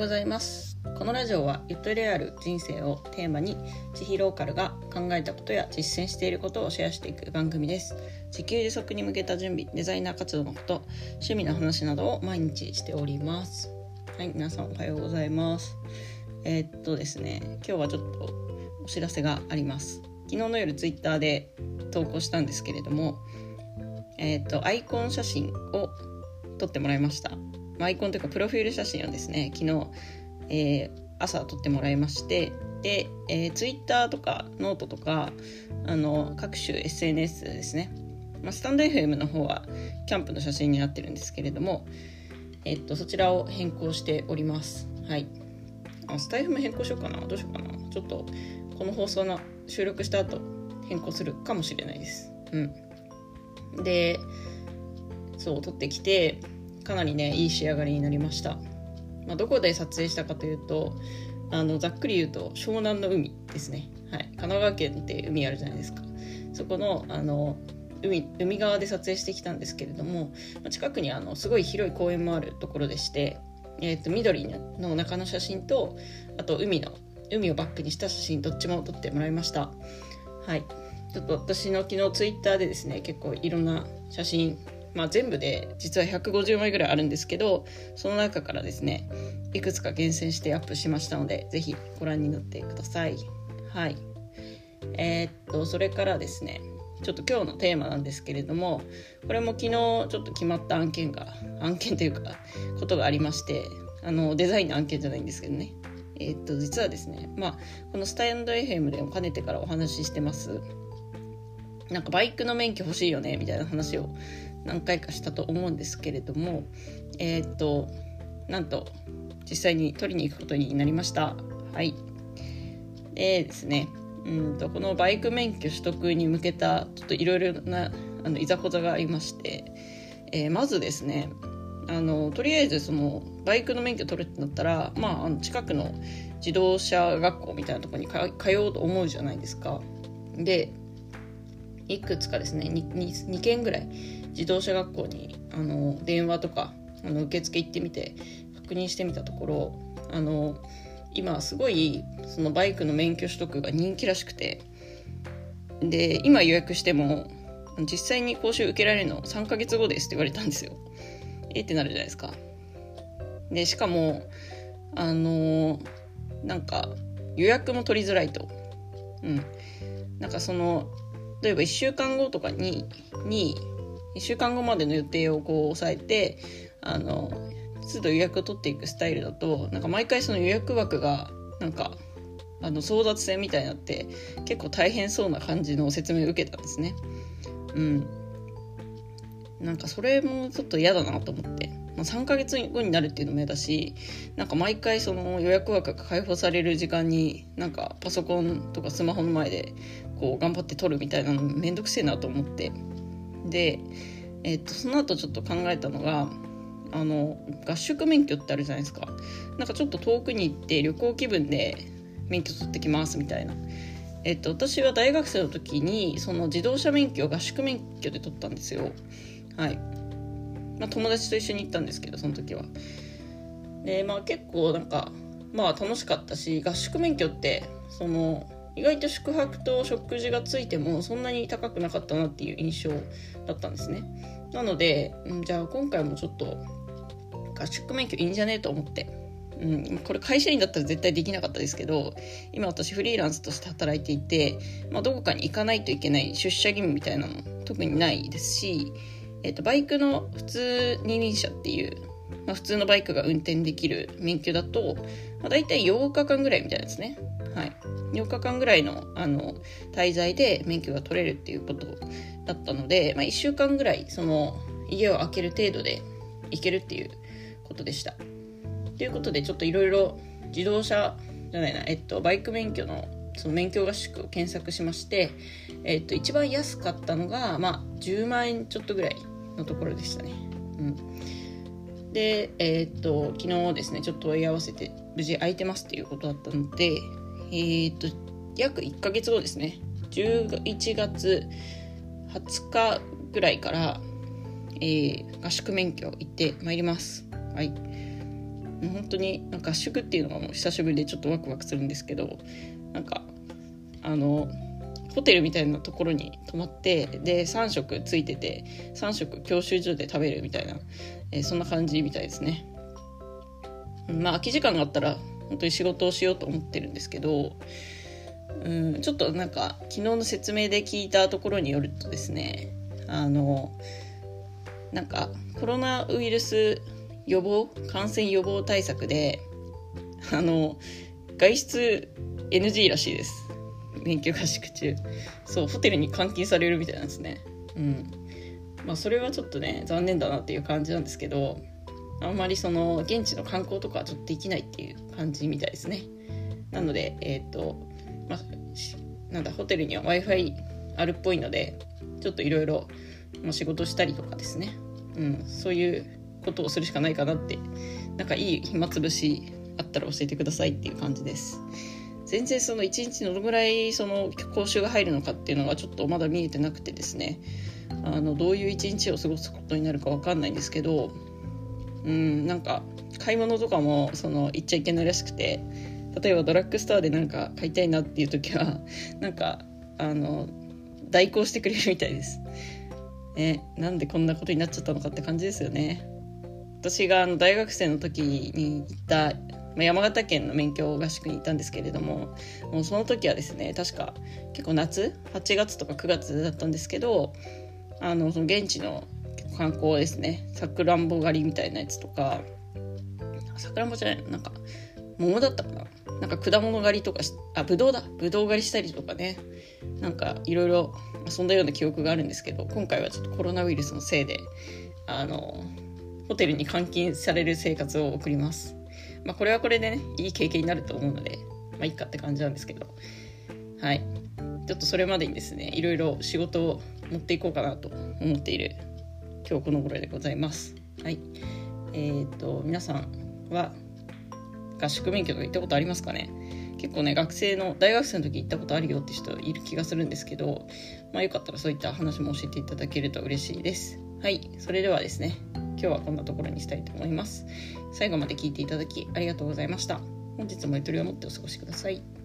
ございます。このラジオはゆとりある人生をテーマに地域ローカルが考えたことや実践していることをシェアしていく番組です。自給自足に向けた準備デザイナー活動のこと趣味の話などを毎日しております。はい皆さんおはようございます。えー、っとですね今日はちょっとお知らせがあります。昨日の夜ツイッターで投稿したんですけれどもえー、っとアイコン写真を撮ってもらいました。アイコンというかプロフィール写真をですね昨日、えー、朝撮ってもらいましてで、えー、 Twitter とかノートとかあの各種 SNS ですね、まあ、 stand.fm の方はキャンプの写真になってるんですけれども、えっと、そちらを変更しております。はい。あスタエフも変更しようかな。どうしようかな。ちょっとこの放送の収録した後変更するかもしれないです。うん。でそう撮ってきてかなりねいい仕上がりになりました、まあ、どこで撮影したかというとあのざっくり言うと湘南の海ですね、はい、神奈川県って海あるじゃないですか。そこのあの海海側で撮影してきたんですけれどもま近くにあのすごい広い公園もあるところでして、えーと、緑の中の写真とあと海の海をバックにした写真どっちも撮ってもらいました。はい。ちょっと私の昨日ツイッターでですね結構いろんな写真まあ、全部で実は150枚ぐらいあるんですけどその中からですねいくつか厳選してアップしましたので是非ご覧になってください。はい。えー、っとそれからですねちょっと今日のテーマなんですけれどもこれも昨日ちょっと決まった案件が案件というかことがありましてあのデザインの案件じゃないんですけどね。えー、っと実はですねまあこのスタンド FM でもかねてからお話ししてます。なんかバイクの免許欲しいよねみたいな話を何回かしたと思うんですけれどもえー、っとなんと実際に取りに行くことになりましたはいでですねうんとこのバイク免許取得に向けたちょっといろいろなあのいざこざがありまして、えー、まずですねあのとりあえずそのバイクの免許取るってなったら、まあ、あの近くの自動車学校みたいなところに通おうと思うじゃないですか。でいくつかですね 2, 2, 2件ぐらい自動車学校にあの電話とかあの受付行ってみて確認してみたところあの今すごいそのバイクの免許取得が人気らしくてで今予約しても実際に講習受けられるの3ヶ月後ですって言われたんですよ。えってなるじゃないですか。でしかもあのなんか予約も取りづらいと。うん。なんかその例えば1週間後とかにに1週間後までの予定をこう抑えてあの都度予約を取っていくスタイルだとなんか毎回その予約枠がなんかあの争奪戦みたいになって結構大変そうな感じの説明を受けたんですね。うん。なんかそれもちょっと嫌だなと思って。まあ、3ヶ月後になるっていうのも嫌だしなんか毎回その予約枠が開放される時間になんかパソコンとかスマホの前でこう頑張って撮るみたいなのめんどくせえなと思ってで、えっとその後ちょっと考えたのがあの合宿免許ってあるじゃないですか。なんかちょっと遠くに行って旅行気分で免許取ってきますみたいな。えっと私は大学生の時にその自動車免許を合宿免許で取ったんですよ。はい。まあ、友達と一緒に行ったんですけどその時は。でまあ結構なんかまあ楽しかったし合宿免許ってその意外と宿泊と食事がついてもそんなに高くなかったなっていう印象だったんですねなのでじゃあ今回もちょっと合宿免許いいんじゃねえと思ってうん、これ会社員だったら絶対できなかったですけど今私フリーランスとして働いていて、まあ、どこかに行かないといけない出社義務みたいなの特にないですしえっと、バイクの普通二輪車っていう、まあ、普通のバイクが運転できる免許だと、まあ、大体8日間ぐらいみたいですね。はい。8日間ぐらいの、あの、滞在で免許が取れるっていうことだったので、まあ、1週間ぐらい、その、家を空ける程度で行けるっていうことでした。ということで、ちょっといろいろ自動車じゃないな、えっと、バイク免許のその免許合宿を検索しまして、えっと、一番安かったのが、まあ、10万円ちょっとぐらいのところでしたね。うん、で、え、っと昨日ですねちょっと問い合わせて無事空いてますっていうことだったので、えー、と約1ヶ月後ですね11月20日ぐらいから、えー、合宿免許行ってまいります。はいもう本当に合宿っていうのがもう久しぶりでちょっとワクワクするんですけどなんかあのホテルみたいなところに泊まってで3食ついてて3食教習所で食べるみたいな、えー、そんな感じみたいですね。まあ空き時間があったら本当に仕事をしようと思ってるんですけどうんちょっとなんか昨日の説明で聞いたところによるとですねあのなんかコロナウイルス予防感染予防対策であの外出 NG らしいです。免許合宿中。そうホテルに監禁されるみたいなんですね。うん。まあそれはちょっとね残念だなっていう感じなんですけどあんまりその現地の観光とかはちょっとできないっていう感じみたいですね。なのでえっ、ー、とまあなんだホテルには w i f i あるっぽいのでちょっといろいろ仕事したりとかですね、うん、そういうことをするしかないかなってなんかいい暇つぶしあったら教えてくださいっていう感じです。全然その1日どのぐらいその講習が入るのかっていうのがちょっとまだ見えてなくてですね。あのどういう一日を過ごすことになるか分かんないんですけどうんなんか買い物とかもその行っちゃいけないらしくて例えばドラッグストアでなんか買いたいなっていう時は なんかあの代行してくれるみたいです。ね、なんでこんなことになっちゃったのかって感じですよね。私があの大学生の時に行った山形県の免許合宿に行ったんですけれどももうその時はですね確か結構夏8月とか9月だったんですけどあのその現地の観光ですね。さくらんぼ狩りみたいなやつとか。さくらんぼじゃないなんか桃だったかな。なんか果物狩りとかあぶどうだ。ぶどう狩りしたりとかね。なんかいろいろ遊んだような記憶があるんですけど今回はちょっとコロナウイルスのせいであのホテルに監禁される生活を送ります。まあ、これはこれでね、いい経験になると思うので、まあ、いいかって感じなんですけど、はい。ちょっとそれまでにですね、いろいろ仕事を持っていこうかなと思っている今日この頃でございます。はい。えっ、ー、と、皆さんは合宿免許とか行ったことありますかね？結構ね、学生の、大学生の時行ったことあるよって人いる気がするんですけど、まあよかったらそういった話も教えていただけると嬉しいです。はい。それではですね、今日はこんなところにしたいと思います。最後まで聞いていただきありがとうございました。本日もゆとりを持ってお過ごしください。